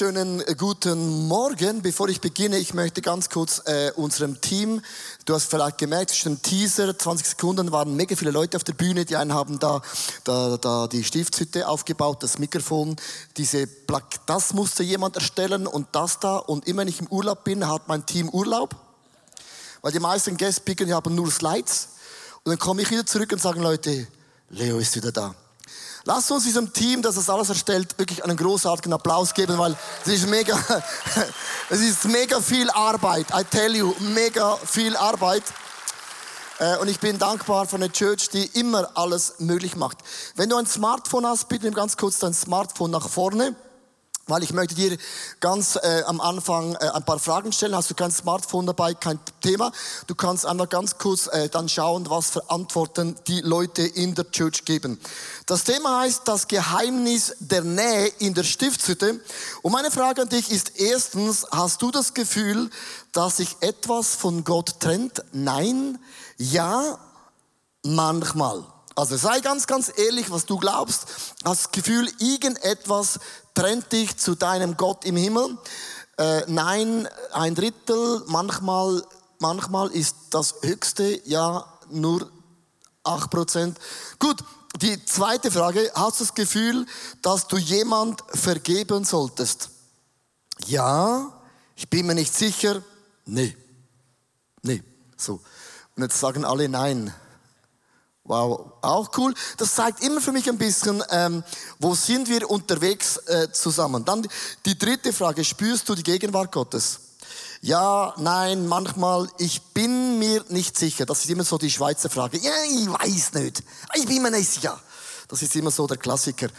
Wunderschönen äh, guten Morgen. Bevor ich beginne, ich möchte ganz kurz äh, unserem Team, du hast vielleicht gemerkt, zwischen Teaser, 20 Sekunden waren mega viele Leute auf der Bühne. Die einen haben da, da, da die Stiftshütte aufgebaut, das Mikrofon, diese Plak das musste jemand erstellen und das da. Und immer wenn ich im Urlaub bin, hat mein Team Urlaub. Weil die meisten Guest-Speaker, haben nur Slides. Und dann komme ich wieder zurück und sagen Leute, Leo ist wieder da. Lass uns diesem Team, das das alles erstellt, wirklich einen großartigen Applaus geben, weil es ist mega, es ist mega viel Arbeit. I tell you, mega viel Arbeit. Äh, und ich bin dankbar für eine Church, die immer alles möglich macht. Wenn du ein Smartphone hast, bitte nimm ganz kurz dein Smartphone nach vorne. Weil ich möchte dir ganz äh, am Anfang äh, ein paar Fragen stellen. Hast du kein Smartphone dabei, kein Thema. Du kannst einmal ganz kurz äh, dann schauen, was für Antworten die Leute in der Church geben. Das Thema heißt das Geheimnis der Nähe in der Stiftshütte. Und meine Frage an dich ist erstens, hast du das Gefühl, dass sich etwas von Gott trennt? Nein, ja, manchmal. Also sei ganz, ganz ehrlich, was du glaubst. Hast das Gefühl, irgendetwas trennt dich zu deinem Gott im Himmel? Äh, nein, ein Drittel, manchmal, manchmal ist das höchste, ja, nur acht Prozent. Gut, die zweite Frage, hast du das Gefühl, dass du jemand vergeben solltest? Ja, ich bin mir nicht sicher. Nee, nee, so. Und jetzt sagen alle nein. Wow, auch cool. Das zeigt immer für mich ein bisschen, ähm, wo sind wir unterwegs äh, zusammen. Dann die dritte Frage, spürst du die Gegenwart Gottes? Ja, nein, manchmal, ich bin mir nicht sicher. Das ist immer so die Schweizer Frage. Ja, ich weiß nicht. Ich bin mir nicht sicher. Das ist immer so der Klassiker.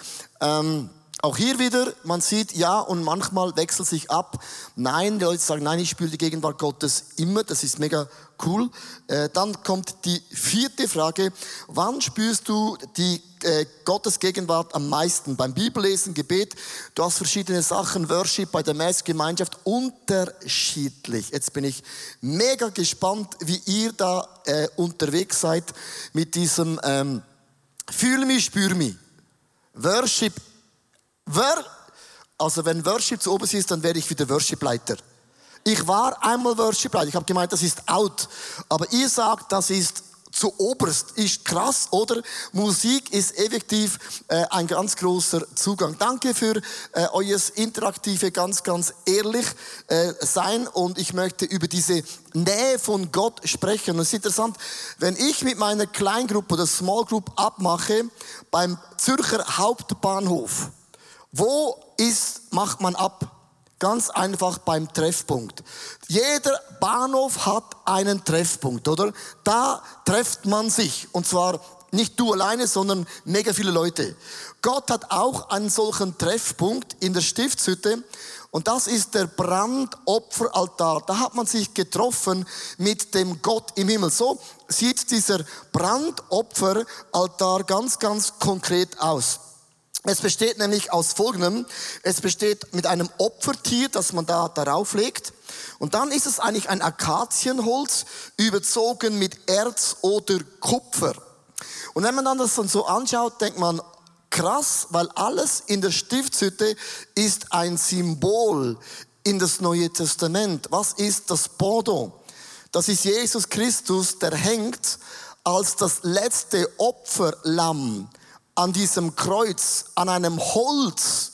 Ähm, auch hier wieder, man sieht ja und manchmal wechselt sich ab. Nein, die Leute sagen, nein, ich spüre die Gegenwart Gottes immer, das ist mega cool. Äh, dann kommt die vierte Frage, wann spürst du die äh, Gottes Gegenwart am meisten? Beim Bibellesen, Gebet, du hast verschiedene Sachen, Worship bei der Messgemeinschaft, unterschiedlich. Jetzt bin ich mega gespannt, wie ihr da äh, unterwegs seid mit diesem ähm, Fühl mich, spür mich. Worship Wer, also wenn Worship zu oben ist, dann wäre ich wieder Worship-Leiter. Ich war einmal Worship-Leiter. Ich habe gemeint, das ist out. Aber ihr sagt, das ist zu oberst. Ist krass, oder? Musik ist effektiv äh, ein ganz großer Zugang. Danke für äh, euer interaktive, ganz, ganz ehrlich äh, sein. Und ich möchte über diese Nähe von Gott sprechen. Und es ist interessant, wenn ich mit meiner Kleingruppe oder Small Group abmache beim Zürcher Hauptbahnhof, wo ist, macht man ab? Ganz einfach beim Treffpunkt. Jeder Bahnhof hat einen Treffpunkt, oder? Da trefft man sich. Und zwar nicht du alleine, sondern mega viele Leute. Gott hat auch einen solchen Treffpunkt in der Stiftshütte. Und das ist der Brandopferaltar. Da hat man sich getroffen mit dem Gott im Himmel. So sieht dieser Brandopferaltar ganz, ganz konkret aus. Es besteht nämlich aus folgendem. Es besteht mit einem Opfertier, das man da darauf legt. Und dann ist es eigentlich ein Akazienholz, überzogen mit Erz oder Kupfer. Und wenn man dann das dann so anschaut, denkt man, krass, weil alles in der Stiftshütte ist ein Symbol in das Neue Testament. Was ist das Bodo? Das ist Jesus Christus, der hängt als das letzte Opferlamm an diesem Kreuz, an einem Holz.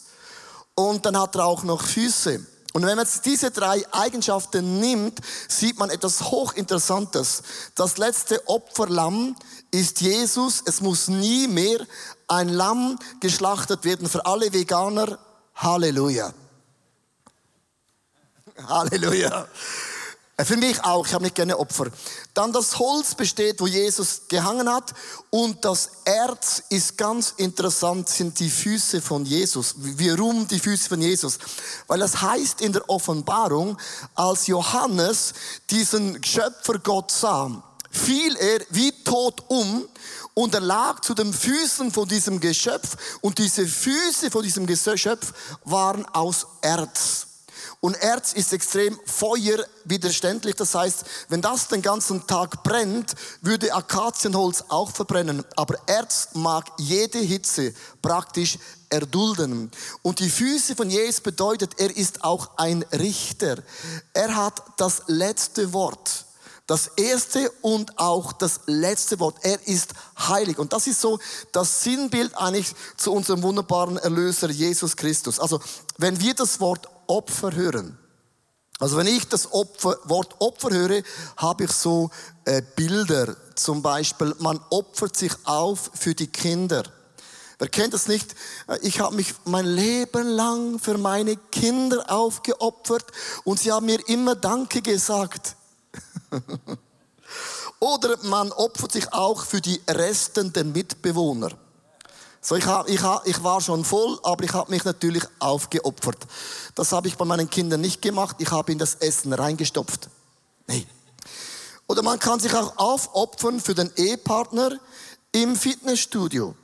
Und dann hat er auch noch Füße. Und wenn man jetzt diese drei Eigenschaften nimmt, sieht man etwas Hochinteressantes. Das letzte Opferlamm ist Jesus. Es muss nie mehr ein Lamm geschlachtet werden für alle Veganer. Halleluja. Halleluja. Äh, für mich auch, ich habe nicht gerne Opfer. Dann das Holz besteht, wo Jesus gehangen hat. Und das Erz ist ganz interessant, sind die Füße von Jesus. Warum die Füße von Jesus? Weil das heißt in der Offenbarung, als Johannes diesen Schöpfer Gott sah, fiel er wie tot um und er lag zu den Füßen von diesem Geschöpf und diese Füße von diesem Geschöpf waren aus Erz. Und Erz ist extrem feuerwiderständlich. Das heißt, wenn das den ganzen Tag brennt, würde Akazienholz auch verbrennen. Aber Erz mag jede Hitze praktisch erdulden. Und die Füße von Jesus bedeutet, er ist auch ein Richter. Er hat das letzte Wort. Das erste und auch das letzte Wort. Er ist heilig. Und das ist so das Sinnbild eigentlich zu unserem wunderbaren Erlöser Jesus Christus. Also, wenn wir das Wort Opfer hören, also wenn ich das Opfer, Wort Opfer höre, habe ich so äh, Bilder. Zum Beispiel, man opfert sich auf für die Kinder. Wer kennt das nicht? Ich habe mich mein Leben lang für meine Kinder aufgeopfert und sie haben mir immer Danke gesagt. Oder man opfert sich auch für die restenden Mitbewohner. So, ich, hab, ich, hab, ich war schon voll, aber ich habe mich natürlich aufgeopfert. Das habe ich bei meinen Kindern nicht gemacht. Ich habe in das Essen reingestopft. Nee. Oder man kann sich auch aufopfern für den Ehepartner im Fitnessstudio.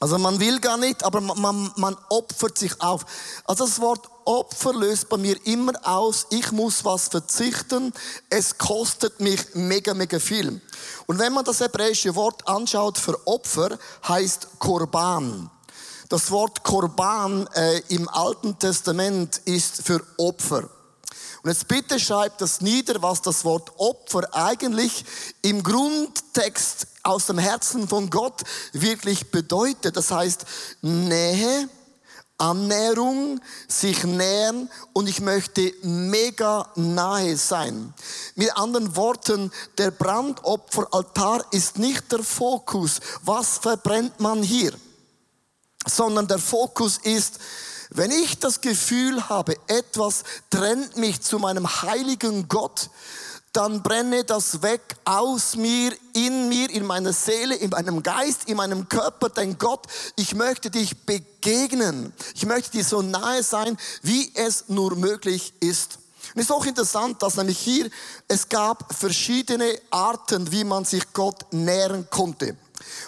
Also man will gar nicht, aber man, man, man opfert sich auf. Also das Wort Opfer löst bei mir immer aus, ich muss was verzichten, es kostet mich mega, mega viel. Und wenn man das hebräische Wort anschaut für Opfer, heißt Korban. Das Wort Korban äh, im Alten Testament ist für Opfer. Und jetzt bitte schreibt das nieder, was das Wort Opfer eigentlich im Grundtext aus dem Herzen von Gott wirklich bedeutet. Das heißt Nähe, Annäherung, sich nähern und ich möchte mega nahe sein. Mit anderen Worten, der Brandopferaltar ist nicht der Fokus, was verbrennt man hier, sondern der Fokus ist, wenn ich das Gefühl habe, etwas trennt mich zu meinem heiligen Gott, dann brenne das weg aus mir, in mir, in meiner Seele, in meinem Geist, in meinem Körper. Denn Gott, ich möchte dich begegnen. Ich möchte dir so nahe sein, wie es nur möglich ist. Und es ist auch interessant, dass nämlich hier, es gab verschiedene Arten, wie man sich Gott nähern konnte.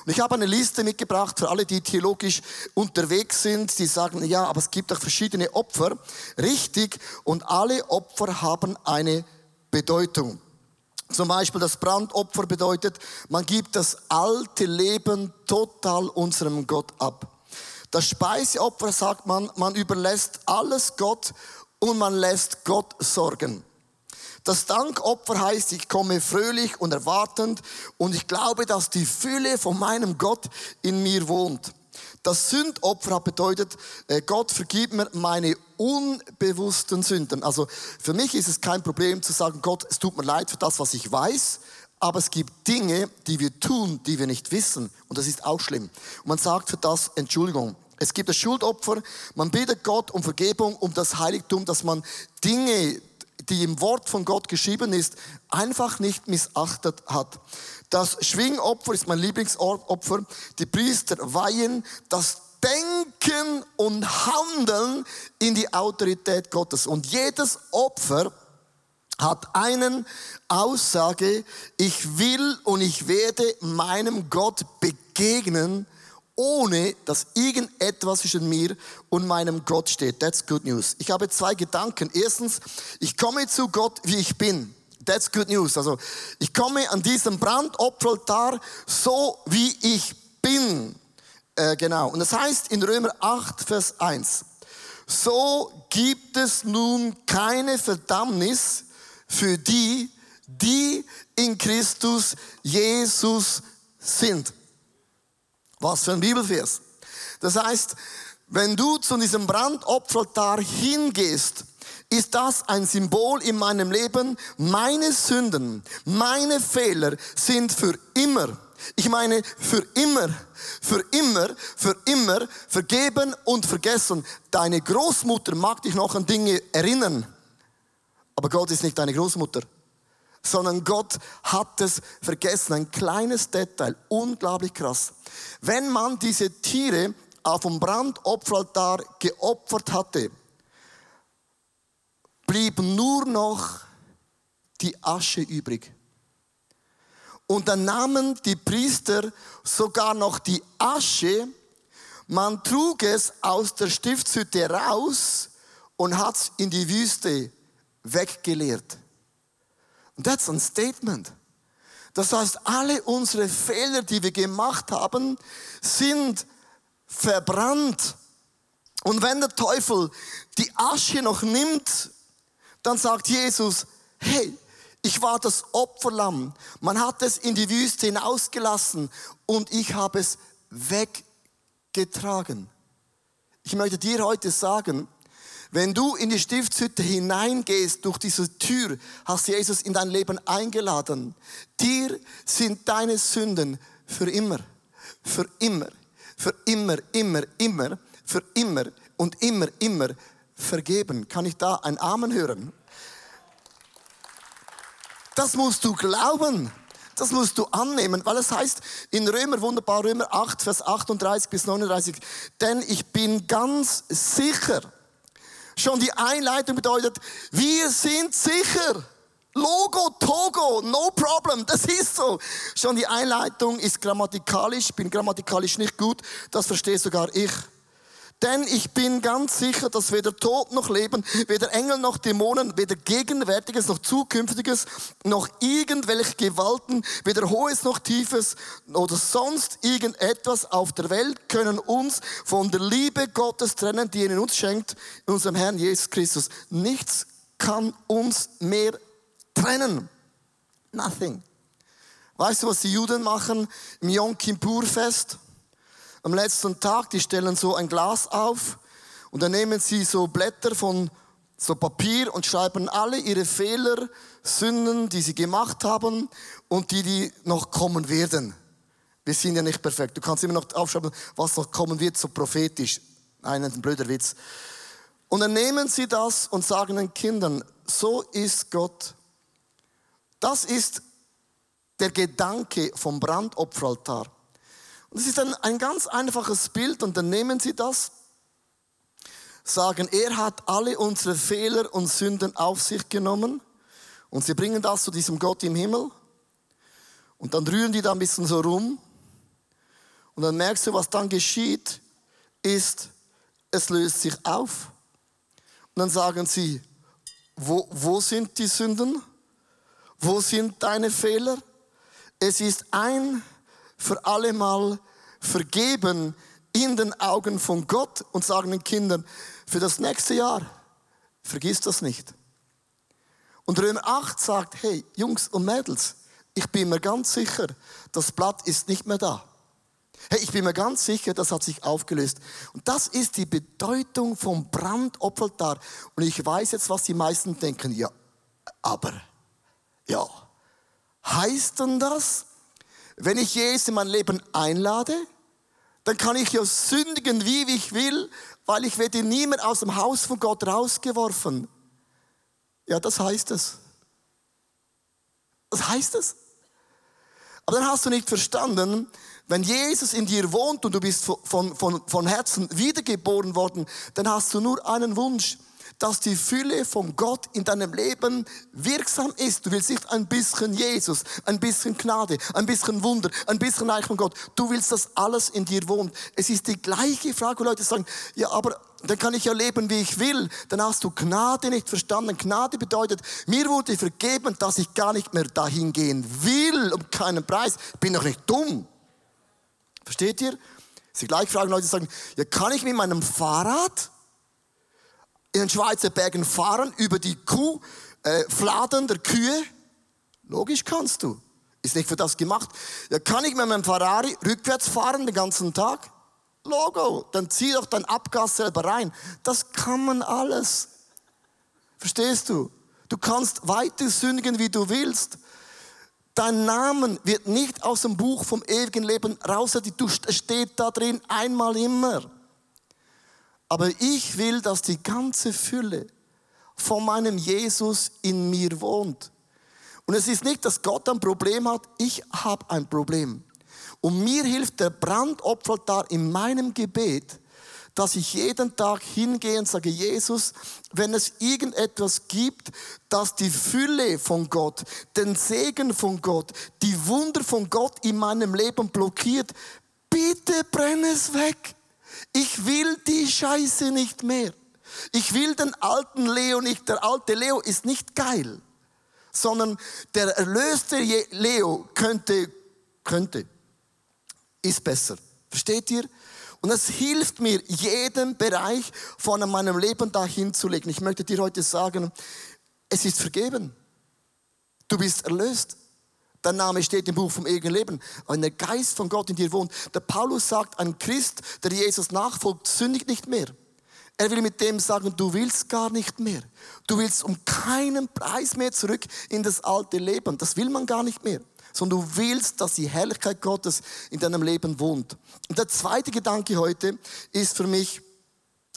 Und ich habe eine Liste mitgebracht für alle, die theologisch unterwegs sind, die sagen, ja, aber es gibt auch verschiedene Opfer. Richtig. Und alle Opfer haben eine Bedeutung. Zum Beispiel das Brandopfer bedeutet, man gibt das alte Leben total unserem Gott ab. Das Speiseopfer sagt man, man überlässt alles Gott und man lässt Gott sorgen. Das Dankopfer heißt, ich komme fröhlich und erwartend und ich glaube, dass die Fülle von meinem Gott in mir wohnt. Das Sündopfer hat bedeutet, äh, Gott vergib mir meine unbewussten Sünden. Also für mich ist es kein Problem zu sagen, Gott, es tut mir leid für das, was ich weiß, aber es gibt Dinge, die wir tun, die wir nicht wissen. Und das ist auch schlimm. Und man sagt für das Entschuldigung. Es gibt das Schuldopfer, man bittet Gott um Vergebung, um das Heiligtum, dass man Dinge, die im Wort von Gott geschrieben ist, einfach nicht missachtet hat. Das Schwingopfer ist mein Lieblingsopfer. Die Priester weihen das Denken und Handeln in die Autorität Gottes. Und jedes Opfer hat einen Aussage, ich will und ich werde meinem Gott begegnen ohne dass irgendetwas zwischen mir und meinem Gott steht. That's good news. Ich habe zwei Gedanken. Erstens, ich komme zu Gott, wie ich bin. That's good news. Also, ich komme an diesem Brandopferaltar so, wie ich bin. Äh, genau. Und das heißt in Römer 8, Vers 1. So gibt es nun keine Verdammnis für die, die in Christus Jesus sind. Was für ein Bibelvers. Das heißt, wenn du zu diesem Brandopferaltar hingehst, ist das ein Symbol in meinem Leben. Meine Sünden, meine Fehler sind für immer. Ich meine, für immer, für immer, für immer vergeben und vergessen. Deine Großmutter mag dich noch an Dinge erinnern, aber Gott ist nicht deine Großmutter sondern Gott hat es vergessen. Ein kleines Detail, unglaublich krass. Wenn man diese Tiere auf dem Brandopferaltar geopfert hatte, blieb nur noch die Asche übrig. Und dann nahmen die Priester sogar noch die Asche, man trug es aus der Stiftshütte raus und hat es in die Wüste weggeleert. Und that's ein Statement. Das heißt, alle unsere Fehler, die wir gemacht haben, sind verbrannt. Und wenn der Teufel die Asche noch nimmt, dann sagt Jesus, hey, ich war das Opferlamm. Man hat es in die Wüste hinausgelassen und ich habe es weggetragen. Ich möchte dir heute sagen, wenn du in die Stiftshütte hineingehst, durch diese Tür, hast Jesus in dein Leben eingeladen. Dir sind deine Sünden für immer, für immer, für immer, immer, immer, für immer und immer, immer vergeben. Kann ich da ein Amen hören? Das musst du glauben. Das musst du annehmen, weil es heißt in Römer, wunderbar, Römer 8, Vers 38 bis 39, denn ich bin ganz sicher, schon die Einleitung bedeutet, wir sind sicher. Logo, Togo, no problem, das ist so. Schon die Einleitung ist grammatikalisch, bin grammatikalisch nicht gut, das verstehe sogar ich. Denn ich bin ganz sicher, dass weder Tod noch Leben, weder Engel noch Dämonen, weder Gegenwärtiges noch Zukünftiges, noch irgendwelche Gewalten, weder Hohes noch Tiefes oder sonst irgendetwas auf der Welt können uns von der Liebe Gottes trennen, die er in uns schenkt, in unserem Herrn Jesus Christus. Nichts kann uns mehr trennen. Nothing. Weißt du, was die Juden machen im Yom Kippur Fest? Am letzten Tag, die stellen so ein Glas auf und dann nehmen sie so Blätter von so Papier und schreiben alle ihre Fehler, Sünden, die sie gemacht haben und die, die noch kommen werden. Wir sind ja nicht perfekt. Du kannst immer noch aufschreiben, was noch kommen wird, so prophetisch. Nein, ein blöder Witz. Und dann nehmen sie das und sagen den Kindern, so ist Gott. Das ist der Gedanke vom Brandopferaltar. Es ist ein, ein ganz einfaches Bild und dann nehmen Sie das, sagen, er hat alle unsere Fehler und Sünden auf sich genommen und Sie bringen das zu diesem Gott im Himmel und dann rühren die da ein bisschen so rum und dann merkst du, was dann geschieht, ist, es löst sich auf. Und dann sagen sie, wo, wo sind die Sünden? Wo sind deine Fehler? Es ist ein für alle Mal vergeben in den Augen von Gott und sagen den Kindern, für das nächste Jahr, vergiss das nicht. Und Römer 8 sagt, hey, Jungs und Mädels, ich bin mir ganz sicher, das Blatt ist nicht mehr da. Hey, ich bin mir ganz sicher, das hat sich aufgelöst. Und das ist die Bedeutung vom Brandopferaltar. Und ich weiß jetzt, was die meisten denken. Ja, aber, ja. Heißt denn das, wenn ich Jesus in mein Leben einlade, dann kann ich ja sündigen, wie ich will, weil ich werde niemand aus dem Haus von Gott rausgeworfen. Ja, das heißt es. Das heißt es. Aber dann hast du nicht verstanden, wenn Jesus in dir wohnt und du bist von, von, von Herzen wiedergeboren worden, dann hast du nur einen Wunsch dass die Fülle von Gott in deinem Leben wirksam ist. Du willst nicht ein bisschen Jesus, ein bisschen Gnade, ein bisschen Wunder, ein bisschen Reich von Gott. Du willst, dass alles in dir wohnt. Es ist die gleiche Frage, wo Leute sagen, ja, aber dann kann ich ja leben, wie ich will. Dann hast du Gnade nicht verstanden. Gnade bedeutet, mir wurde vergeben, dass ich gar nicht mehr dahin gehen will, um keinen Preis. Ich bin doch nicht dumm. Versteht ihr? Sie gleich fragen Leute sagen, ja, kann ich mit meinem Fahrrad in den Schweizer Bergen fahren über die Kuh, äh, Fladen der Kühe? Logisch kannst du. Ist nicht für das gemacht. Ja, kann ich mit meinem Ferrari rückwärts fahren den ganzen Tag? Logo, dann zieh doch dein Abgas selber rein. Das kann man alles. Verstehst du? Du kannst weiter sündigen, wie du willst. Dein Name wird nicht aus dem Buch vom ewigen Leben raus, du steht da drin einmal immer. Aber ich will, dass die ganze Fülle von meinem Jesus in mir wohnt. Und es ist nicht, dass Gott ein Problem hat, ich habe ein Problem. Und mir hilft der Brandopferaltar in meinem Gebet, dass ich jeden Tag hingehe und sage, Jesus, wenn es irgendetwas gibt, das die Fülle von Gott, den Segen von Gott, die Wunder von Gott in meinem Leben blockiert, bitte brenne es weg. Ich will die Scheiße nicht mehr. Ich will den alten Leo nicht. Der alte Leo ist nicht geil, sondern der erlöste Leo könnte, könnte, ist besser. Versteht ihr? Und es hilft mir, jeden Bereich von meinem Leben dahin zu legen. Ich möchte dir heute sagen, es ist vergeben. Du bist erlöst. Dein Name steht im Buch vom ewigen Leben. Wenn der Geist von Gott in dir wohnt. Der Paulus sagt, ein Christ, der Jesus nachfolgt, sündigt nicht mehr. Er will mit dem sagen, du willst gar nicht mehr. Du willst um keinen Preis mehr zurück in das alte Leben. Das will man gar nicht mehr. Sondern du willst, dass die Herrlichkeit Gottes in deinem Leben wohnt. Und der zweite Gedanke heute ist für mich,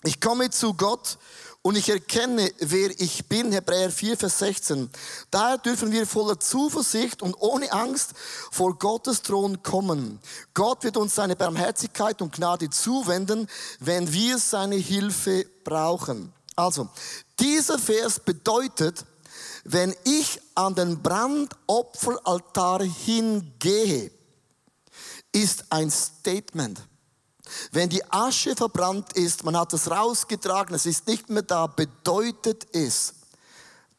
ich komme zu Gott und ich erkenne, wer ich bin, Hebräer 4, Vers 16. Daher dürfen wir voller Zuversicht und ohne Angst vor Gottes Thron kommen. Gott wird uns seine Barmherzigkeit und Gnade zuwenden, wenn wir seine Hilfe brauchen. Also, dieser Vers bedeutet, wenn ich an den Brandopferaltar hingehe, ist ein Statement. Wenn die Asche verbrannt ist, man hat es rausgetragen, es ist nicht mehr da, bedeutet es,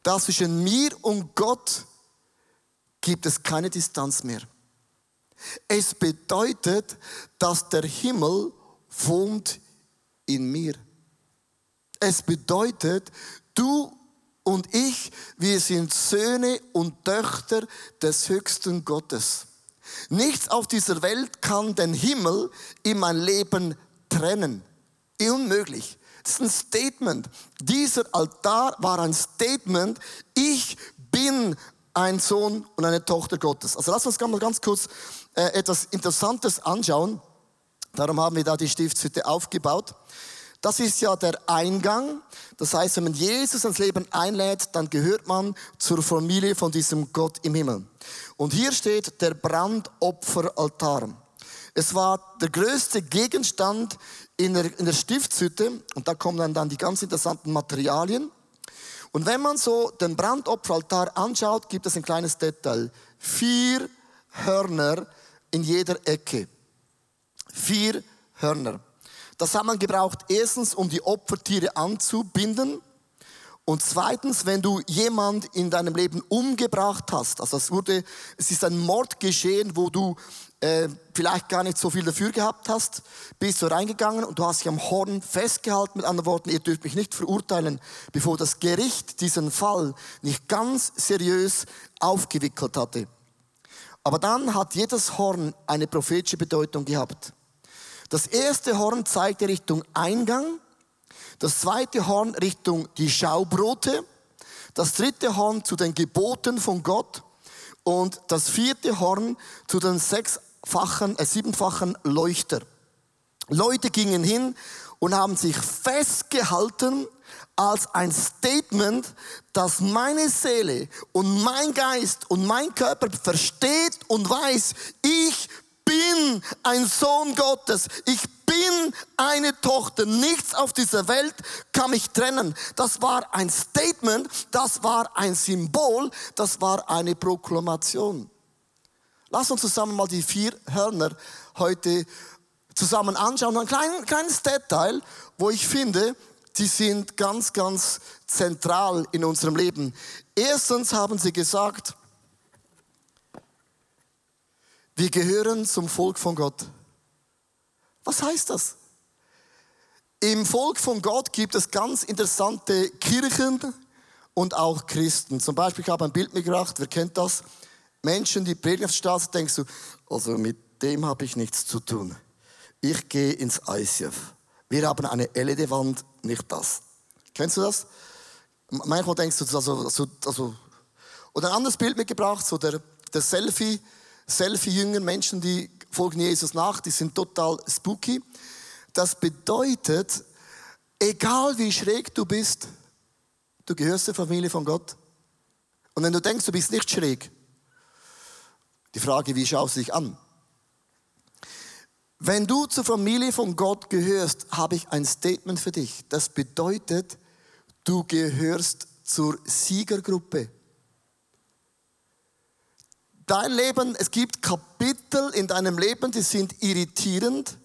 dass zwischen mir und Gott gibt es keine Distanz mehr. Es bedeutet, dass der Himmel wohnt in mir. Es bedeutet, du und ich, wir sind Söhne und Töchter des höchsten Gottes. Nichts auf dieser Welt kann den Himmel in mein Leben trennen. Unmöglich. Das ist ein Statement. Dieser Altar war ein Statement. Ich bin ein Sohn und eine Tochter Gottes. Also lass uns mal ganz kurz äh, etwas Interessantes anschauen. Darum haben wir da die Stiftshütte aufgebaut. Das ist ja der Eingang. Das heißt, wenn man Jesus ins Leben einlädt, dann gehört man zur Familie von diesem Gott im Himmel. Und hier steht der Brandopferaltar. Es war der größte Gegenstand in der, in der Stiftshütte und da kommen dann, dann die ganz interessanten Materialien. Und wenn man so den Brandopferaltar anschaut, gibt es ein kleines Detail. Vier Hörner in jeder Ecke. Vier Hörner. Das hat man gebraucht, erstens, um die Opfertiere anzubinden. Und zweitens, wenn du jemand in deinem Leben umgebracht hast, also es wurde, es ist ein Mord geschehen, wo du äh, vielleicht gar nicht so viel dafür gehabt hast, bist du reingegangen und du hast dich am Horn festgehalten. Mit anderen Worten, ihr dürft mich nicht verurteilen, bevor das Gericht diesen Fall nicht ganz seriös aufgewickelt hatte. Aber dann hat jedes Horn eine prophetische Bedeutung gehabt. Das erste Horn zeigte Richtung Eingang, das zweite Horn Richtung die Schaubrote, das dritte Horn zu den Geboten von Gott und das vierte Horn zu den sechsfachen, äh, siebenfachen Leuchter. Leute gingen hin und haben sich festgehalten als ein Statement, dass meine Seele und mein Geist und mein Körper versteht und weiß, ich bin ein Sohn Gottes. Ich bin eine Tochter. Nichts auf dieser Welt kann mich trennen. Das war ein Statement, das war ein Symbol, das war eine Proklamation. Lass uns zusammen mal die vier Hörner heute zusammen anschauen. Ein klein, kleines Detail, wo ich finde, die sind ganz, ganz zentral in unserem Leben. Erstens haben sie gesagt, wir gehören zum Volk von Gott. Was heißt das? Im Volk von Gott gibt es ganz interessante Kirchen und auch Christen. Zum Beispiel, ich habe ein Bild mitgebracht, wer kennt das? Menschen, die predigen auf der Straße, denkst du, also mit dem habe ich nichts zu tun. Ich gehe ins ICF. Wir haben eine LED-Wand, nicht das. Kennst du das? Manchmal denkst du, also, also, also, oder ein anderes Bild mitgebracht, so der, der Selfie, Selfie-Jünger, Menschen, die folgen Jesus nach, die sind total spooky. Das bedeutet, egal wie schräg du bist, du gehörst zur Familie von Gott. Und wenn du denkst, du bist nicht schräg, die Frage, wie schaust du dich an? Wenn du zur Familie von Gott gehörst, habe ich ein Statement für dich. Das bedeutet, du gehörst zur Siegergruppe dein Leben, es gibt Kapitel in deinem Leben, die sind irritierend.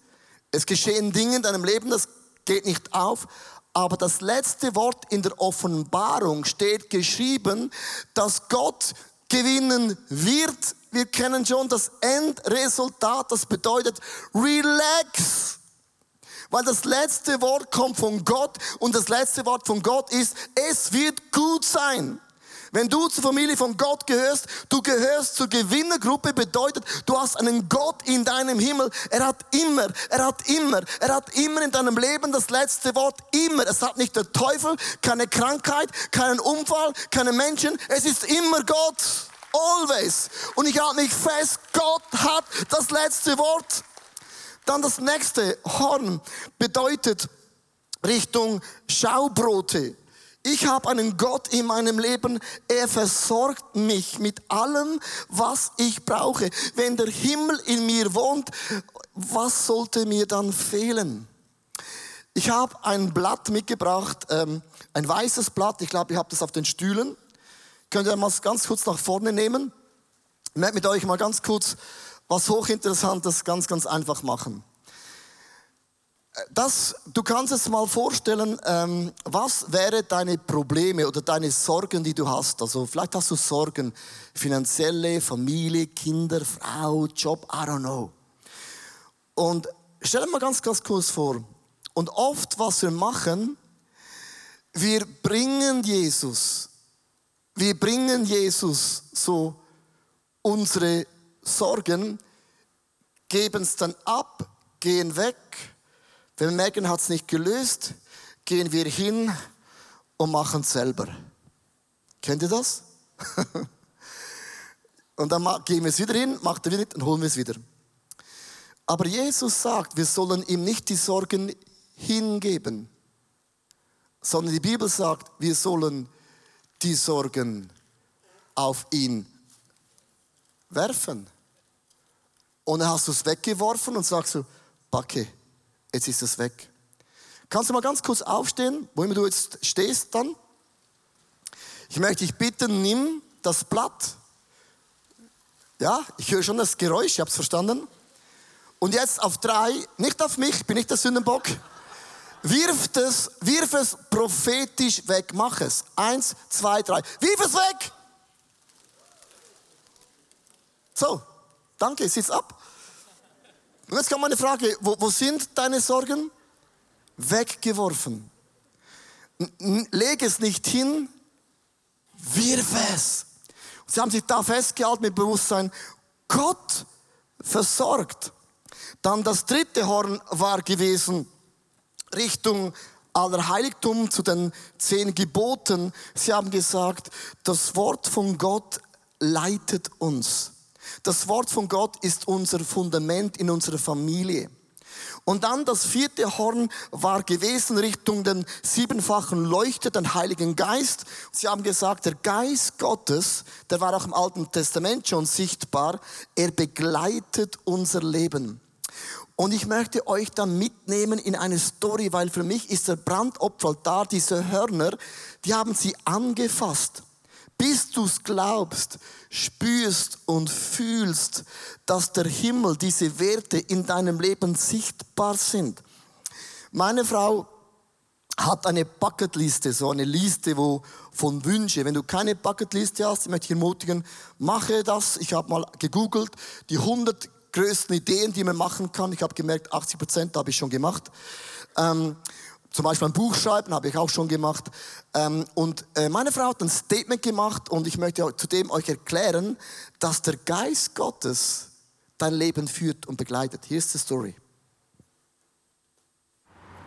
Es geschehen Dinge in deinem Leben, das geht nicht auf. Aber das letzte Wort in der Offenbarung steht geschrieben, dass Gott gewinnen wird. Wir kennen schon das Endresultat, das bedeutet, relax. Weil das letzte Wort kommt von Gott und das letzte Wort von Gott ist, es wird gut sein. Wenn du zur Familie von Gott gehörst, du gehörst zur Gewinnergruppe, bedeutet, du hast einen Gott in deinem Himmel. Er hat immer, er hat immer, er hat immer in deinem Leben das letzte Wort. Immer. Es hat nicht der Teufel, keine Krankheit, keinen Unfall, keine Menschen. Es ist immer Gott. Always. Und ich halte mich fest, Gott hat das letzte Wort. Dann das nächste Horn bedeutet Richtung Schaubrote. Ich habe einen Gott in meinem Leben, er versorgt mich mit allem, was ich brauche. Wenn der Himmel in mir wohnt, was sollte mir dann fehlen? Ich habe ein Blatt mitgebracht, ähm, ein weißes Blatt. Ich glaube, ihr habt das auf den Stühlen. Könnt ihr mal ganz kurz nach vorne nehmen? Ich möchte mit euch mal ganz kurz was hochinteressantes ganz, ganz einfach machen das, du kannst es mal vorstellen, ähm, was wäre deine Probleme oder deine Sorgen, die du hast? Also vielleicht hast du Sorgen, finanzielle, Familie, Kinder, Frau, Job, I don't know. Und stell dir mal ganz, ganz kurz vor. Und oft, was wir machen, wir bringen Jesus, wir bringen Jesus so unsere Sorgen, geben es dann ab, gehen weg wenn wir merken, hat es nicht gelöst, gehen wir hin und machen es selber. Kennt ihr das? und dann gehen wir es wieder hin, macht er wieder und holen wir es wieder. Aber Jesus sagt, wir sollen ihm nicht die Sorgen hingeben, sondern die Bibel sagt, wir sollen die Sorgen auf ihn werfen. Und dann hast du es weggeworfen und sagst so, Backe, jetzt ist es weg. Kannst du mal ganz kurz aufstehen, wo immer du jetzt stehst dann? Ich möchte dich bitten, nimm das Blatt. Ja, ich höre schon das Geräusch, ich habe es verstanden. Und jetzt auf drei, nicht auf mich, bin ich der Sündenbock. Wirf es, wirf es prophetisch weg, mach es. Eins, zwei, drei. Wirf es weg! So, danke, sitz ab. Und jetzt kommt meine Frage, wo, wo sind deine Sorgen? Weggeworfen. Leg es nicht hin, wirf es. Sie haben sich da festgehalten mit Bewusstsein, Gott versorgt. Dann das dritte Horn war gewesen Richtung Allerheiligtum zu den zehn Geboten. Sie haben gesagt, das Wort von Gott leitet uns. Das Wort von Gott ist unser Fundament in unserer Familie. Und dann das vierte Horn war gewesen Richtung den siebenfachen Leuchter, den Heiligen Geist. Sie haben gesagt, der Geist Gottes, der war auch im Alten Testament schon sichtbar, er begleitet unser Leben. Und ich möchte euch dann mitnehmen in eine Story, weil für mich ist der Brandopfer diese Hörner, die haben sie angefasst bis du es glaubst, spürst und fühlst, dass der Himmel, diese Werte in deinem Leben sichtbar sind. Meine Frau hat eine Bucketliste, so eine Liste wo, von Wünsche. Wenn du keine Bucketliste hast, möchte ich ermutigen, mache das. Ich habe mal gegoogelt, die 100 größten Ideen, die man machen kann. Ich habe gemerkt, 80 Prozent habe ich schon gemacht. Ähm, zum Beispiel ein Buch schreiben, habe ich auch schon gemacht. Ähm, und äh, meine Frau hat ein Statement gemacht und ich möchte zudem euch erklären, dass der Geist Gottes dein Leben führt und begleitet. Hier ist die Story.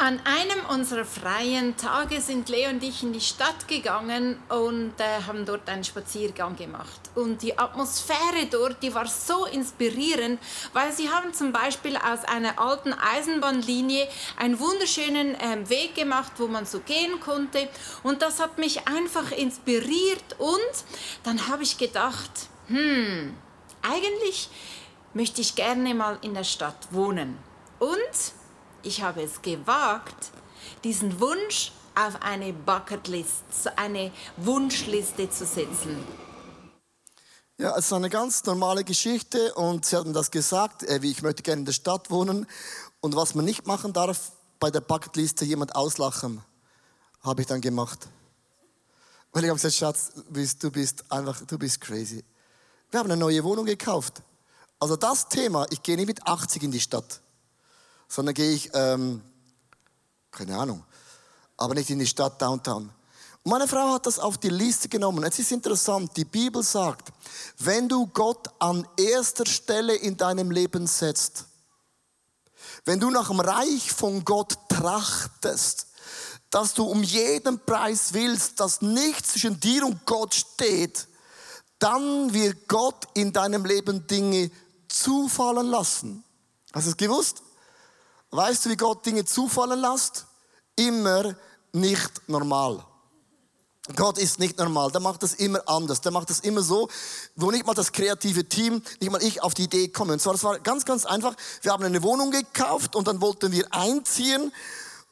An einem unserer freien Tage sind Leo und ich in die Stadt gegangen und äh, haben dort einen Spaziergang gemacht. Und die Atmosphäre dort, die war so inspirierend, weil sie haben zum Beispiel aus einer alten Eisenbahnlinie einen wunderschönen äh, Weg gemacht, wo man so gehen konnte. Und das hat mich einfach inspiriert und dann habe ich gedacht, hm, eigentlich möchte ich gerne mal in der Stadt wohnen. Und ich habe es gewagt, diesen Wunsch auf eine Bucketlist, eine Wunschliste zu setzen. Ja, es ist eine ganz normale Geschichte und Sie haben das gesagt, äh, wie ich möchte gerne in der Stadt wohnen und was man nicht machen darf, bei der Bucketliste jemand auslachen, habe ich dann gemacht. Weil ich habe gesagt, Schatz, du bist einfach, du bist crazy. Wir haben eine neue Wohnung gekauft. Also das Thema, ich gehe nicht mit 80 in die Stadt sondern gehe ich ähm, Keine Ahnung. Aber nicht in die Stadt Downtown. Und meine Frau hat das auf die Liste genommen. Es ist interessant, die Bibel sagt, wenn du Gott an erster Stelle in deinem Leben setzt, wenn du nach dem Reich von Gott trachtest, dass du um jeden Preis willst, dass nichts zwischen dir und Gott steht, dann wird Gott in deinem Leben Dinge zufallen lassen. Hast du es gewusst? Weißt du, wie Gott Dinge zufallen lässt? Immer nicht normal. Gott ist nicht normal. Der macht das immer anders. Der macht das immer so, wo nicht mal das kreative Team, nicht mal ich auf die Idee komme. Und zwar, das war ganz, ganz einfach. Wir haben eine Wohnung gekauft und dann wollten wir einziehen.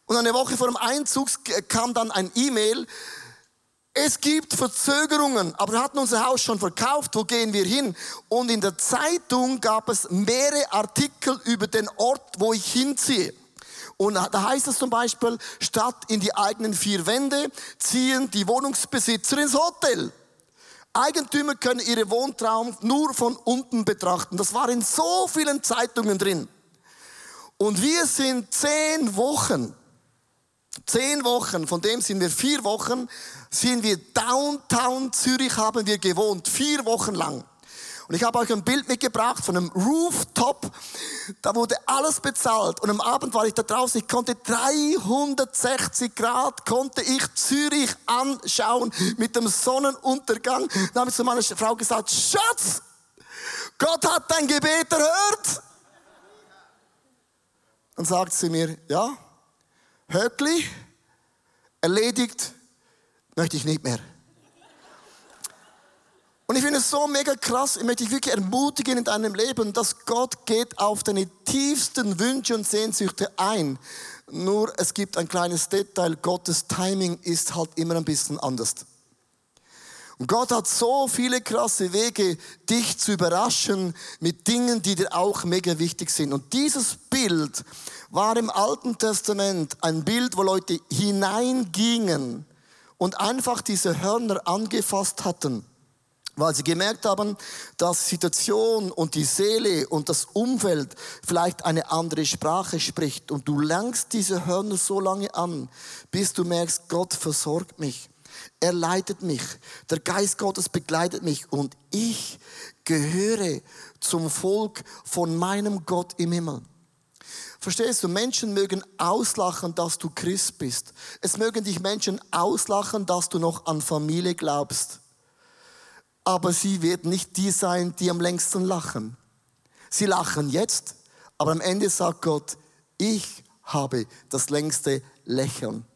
Und eine Woche vor dem Einzug kam dann ein E-Mail. Es gibt Verzögerungen, aber wir hatten unser Haus schon verkauft. Wo gehen wir hin? Und in der Zeitung gab es mehrere Artikel über den Ort, wo ich hinziehe. Und da heißt es zum Beispiel, statt in die eigenen vier Wände ziehen die Wohnungsbesitzer ins Hotel. Eigentümer können ihre Wohntraum nur von unten betrachten. Das war in so vielen Zeitungen drin. Und wir sind zehn Wochen, zehn Wochen, von dem sind wir vier Wochen, sind wir Downtown Zürich haben wir gewohnt, vier Wochen lang. Und ich habe euch ein Bild mitgebracht von einem Rooftop. Da wurde alles bezahlt. Und am Abend war ich da draußen. Ich konnte 360 Grad, konnte ich Zürich anschauen mit dem Sonnenuntergang. Dann habe ich zu meiner Frau gesagt, Schatz, Gott hat dein Gebet erhört. Dann sagt sie mir, ja, Höckli, erledigt, möchte ich nicht mehr. Und ich finde es so mega krass, ich möchte dich wirklich ermutigen in deinem Leben, dass Gott geht auf deine tiefsten Wünsche und Sehnsüchte ein. Nur es gibt ein kleines Detail, Gottes Timing ist halt immer ein bisschen anders. Und Gott hat so viele krasse Wege, dich zu überraschen mit Dingen, die dir auch mega wichtig sind. Und dieses Bild war im Alten Testament ein Bild, wo Leute hineingingen und einfach diese Hörner angefasst hatten weil sie gemerkt haben, dass Situation und die Seele und das Umfeld vielleicht eine andere Sprache spricht. Und du langst diese Hörner so lange an, bis du merkst, Gott versorgt mich. Er leitet mich. Der Geist Gottes begleitet mich. Und ich gehöre zum Volk von meinem Gott im Himmel. Verstehst du, Menschen mögen auslachen, dass du Christ bist. Es mögen dich Menschen auslachen, dass du noch an Familie glaubst aber sie wird nicht die sein, die am längsten lachen. Sie lachen jetzt, aber am Ende sagt Gott, ich habe das längste Lächeln.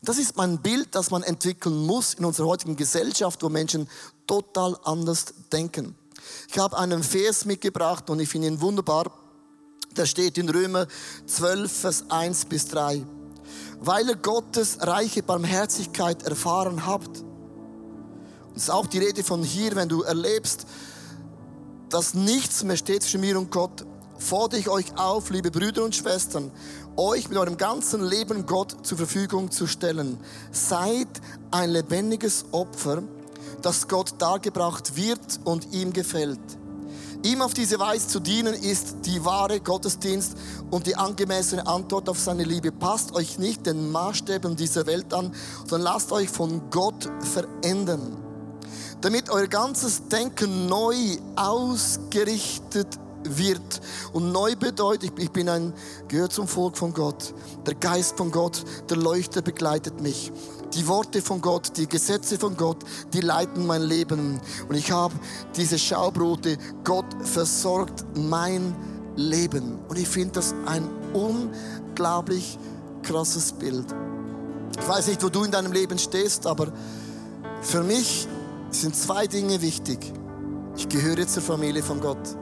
Und das ist mein Bild, das man entwickeln muss in unserer heutigen Gesellschaft, wo Menschen total anders denken. Ich habe einen Vers mitgebracht und ich finde ihn wunderbar. Da steht in Römer 12, Vers 1 bis 3. Weil ihr Gottes reiche Barmherzigkeit erfahren habt, das ist auch die Rede von hier, wenn du erlebst, dass nichts mehr steht zwischen mir und Gott, fordere ich euch auf, liebe Brüder und Schwestern, euch mit eurem ganzen Leben Gott zur Verfügung zu stellen. Seid ein lebendiges Opfer, das Gott dargebracht wird und ihm gefällt. Ihm auf diese Weise zu dienen ist die wahre Gottesdienst und die angemessene Antwort auf seine Liebe. Passt euch nicht den Maßstäben dieser Welt an, sondern lasst euch von Gott verändern damit euer ganzes Denken neu ausgerichtet wird. Und neu bedeutet, ich bin ein, gehört zum Volk von Gott. Der Geist von Gott, der Leuchter begleitet mich. Die Worte von Gott, die Gesetze von Gott, die leiten mein Leben. Und ich habe diese Schaubrote. Gott versorgt mein Leben. Und ich finde das ein unglaublich krasses Bild. Ich weiß nicht, wo du in deinem Leben stehst, aber für mich sind zwei Dinge wichtig. Ich gehöre zur Familie von Gott.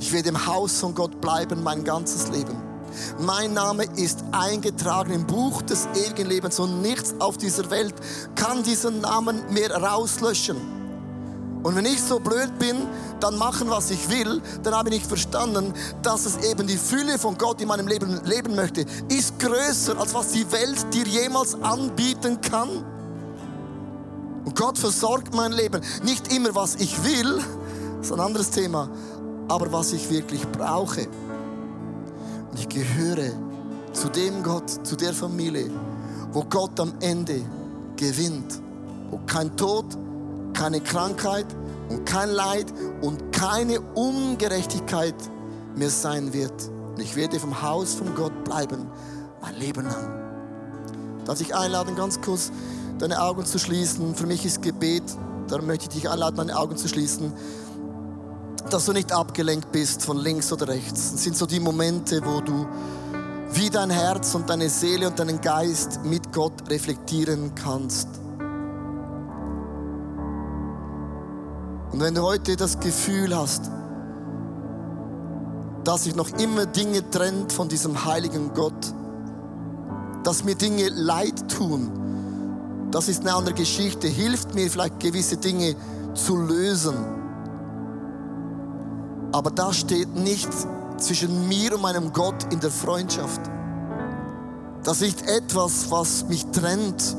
Ich werde im Haus von Gott bleiben mein ganzes Leben. Mein Name ist eingetragen im Buch des ewigen Lebens und nichts auf dieser Welt kann diesen Namen mehr rauslöschen. Und wenn ich so blöd bin, dann machen, was ich will, dann habe ich verstanden, dass es eben die Fülle von Gott in meinem Leben leben möchte, ist größer, als was die Welt dir jemals anbieten kann. Und Gott versorgt mein Leben. Nicht immer, was ich will, das ist ein anderes Thema, aber was ich wirklich brauche. Und ich gehöre zu dem Gott, zu der Familie, wo Gott am Ende gewinnt, wo kein Tod, keine Krankheit und kein Leid und keine Ungerechtigkeit mehr sein wird. Und ich werde vom Haus von Gott bleiben, mein Leben lang. Darf ich einladen, ganz kurz deine Augen zu schließen? Für mich ist Gebet, darum möchte ich dich einladen, deine Augen zu schließen, dass du nicht abgelenkt bist von links oder rechts. Das sind so die Momente, wo du wie dein Herz und deine Seele und deinen Geist mit Gott reflektieren kannst. Und wenn du heute das Gefühl hast, dass sich noch immer Dinge trennt von diesem heiligen Gott, dass mir Dinge leid tun, das ist eine andere Geschichte, hilft mir vielleicht gewisse Dinge zu lösen. Aber das steht nicht zwischen mir und meinem Gott in der Freundschaft. Das ist etwas, was mich trennt.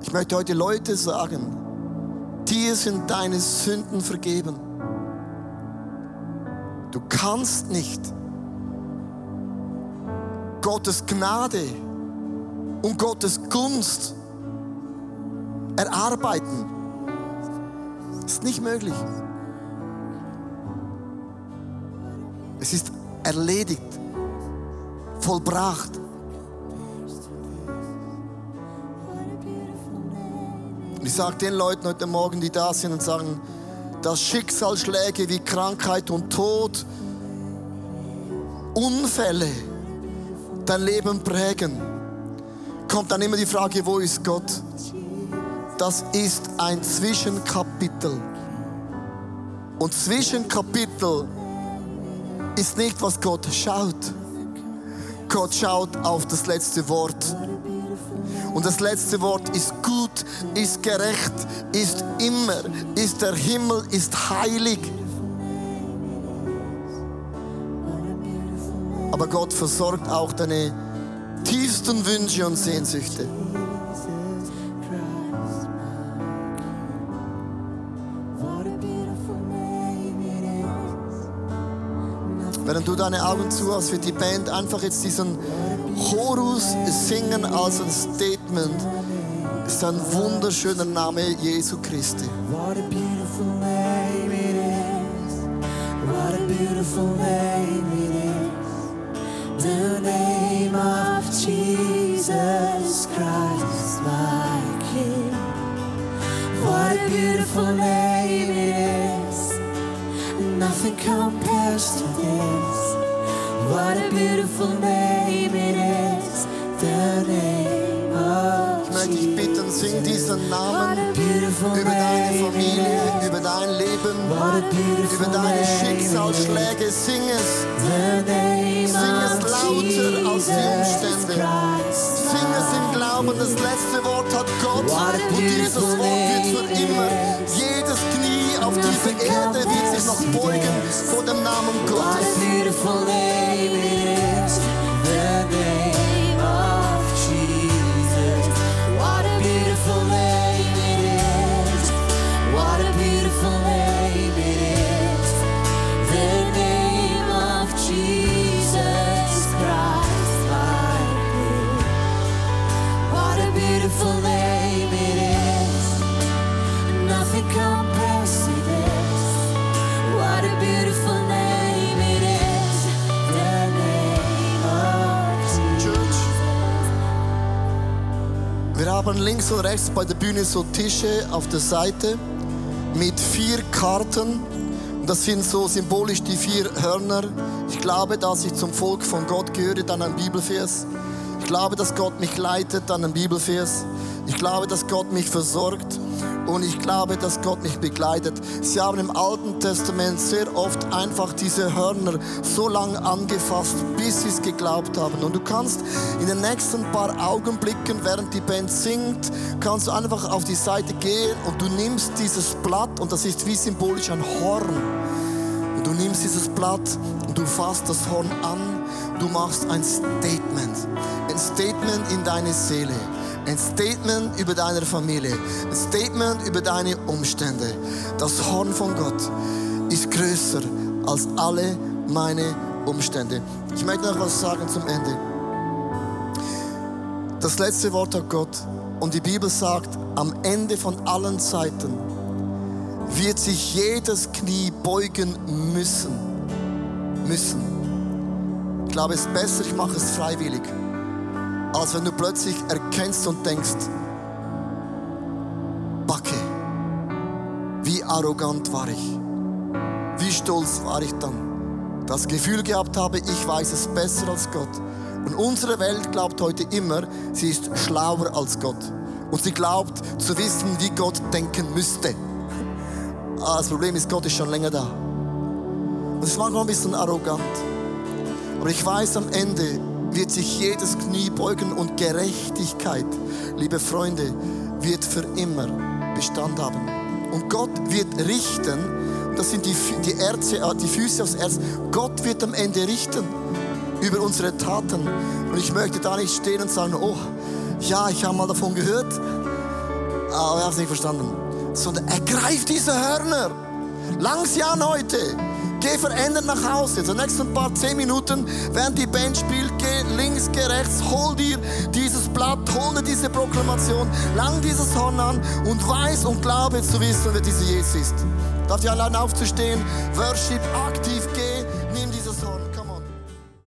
Ich möchte heute Leute sagen, dir sind deine Sünden vergeben. Du kannst nicht Gottes Gnade und Gottes Gunst erarbeiten. Ist nicht möglich. Es ist erledigt, vollbracht. Und ich sage den Leuten heute Morgen, die da sind und sagen, dass Schicksalsschläge wie Krankheit und Tod, Unfälle dein Leben prägen, kommt dann immer die Frage, wo ist Gott? Das ist ein Zwischenkapitel. Und Zwischenkapitel ist nicht, was Gott schaut. Gott schaut auf das letzte Wort. Und das letzte Wort ist gut, ist gerecht, ist immer, ist der Himmel, ist heilig. Aber Gott versorgt auch deine tiefsten Wünsche und Sehnsüchte. Während du deine Augen zu hast, wird die Band einfach jetzt diesen Chorus singen als ein Statement. Es ist ein wunderschöner Name Jesu Christi. What a beautiful name it is. What a beautiful name it is. The name of Jesus Christ, my King. What a beautiful name. Nothing compares to this. What a beautiful name it is. The name of Ich möchte dich bitten, sing diesen Namen über deine Familie, über dein Leben, über deine. Schicksalsschläge. Sing es. Sing es lauter als die Jesus Umstände. Sing es im Glauben, das letzte Wort hat Gott und dieses Wort wird für immer. Jedes Knie auf dieser Erde wird sich noch beugen vor dem Namen Gottes. Haben links und rechts bei der Bühne so Tische auf der Seite mit vier Karten. Das sind so symbolisch die vier Hörner. Ich glaube, dass ich zum Volk von Gott gehöre, dann ein Bibelvers. Ich glaube, dass Gott mich leitet, dann ein Bibelvers. Ich glaube, dass Gott mich versorgt. Und ich glaube, dass Gott mich begleitet. Sie haben im Alten Testament sehr oft einfach diese Hörner so lange angefasst, bis sie es geglaubt haben. Und du kannst in den nächsten paar Augenblicken, während die Band singt, kannst du einfach auf die Seite gehen und du nimmst dieses Blatt und das ist wie symbolisch ein Horn. Und du nimmst dieses Blatt und du fasst das Horn an. Du machst ein Statement. Ein Statement in deine Seele. Ein Statement über deine Familie. Ein Statement über deine Umstände. Das Horn von Gott ist größer als alle meine Umstände. Ich möchte noch was sagen zum Ende. Das letzte Wort hat Gott. Und die Bibel sagt, am Ende von allen Zeiten wird sich jedes Knie beugen müssen. Müssen. Ich glaube, es ist besser, ich mache es freiwillig, als wenn du plötzlich erkennst und denkst, Backe, wie arrogant war ich, wie stolz war ich dann, das Gefühl gehabt habe, ich weiß es besser als Gott. Und unsere Welt glaubt heute immer, sie ist schlauer als Gott. Und sie glaubt zu wissen, wie Gott denken müsste. Ah, das Problem ist, Gott ist schon länger da. Und es ist manchmal ein bisschen arrogant. Aber ich weiß, am Ende wird sich jedes Knie beugen und Gerechtigkeit, liebe Freunde, wird für immer Bestand haben. Und Gott wird richten, das sind die, die, Ärzte, äh, die Füße aufs Erz. Gott wird am Ende richten über unsere Taten. Und ich möchte da nicht stehen und sagen, oh, ja, ich habe mal davon gehört, aber ich habe es nicht verstanden. Sondern ergreif diese Hörner. Lang sie an heute. Geh verändert nach Hause. Die nächsten paar zehn Minuten, während die Band spielt, geh links, geh rechts, hol dir dieses Blatt, hol dir diese Proklamation, lang dieses Horn an und weiß und glaube zu wissen, wer dieser Jesus ist. Darf ich einladen aufzustehen, Worship aktiv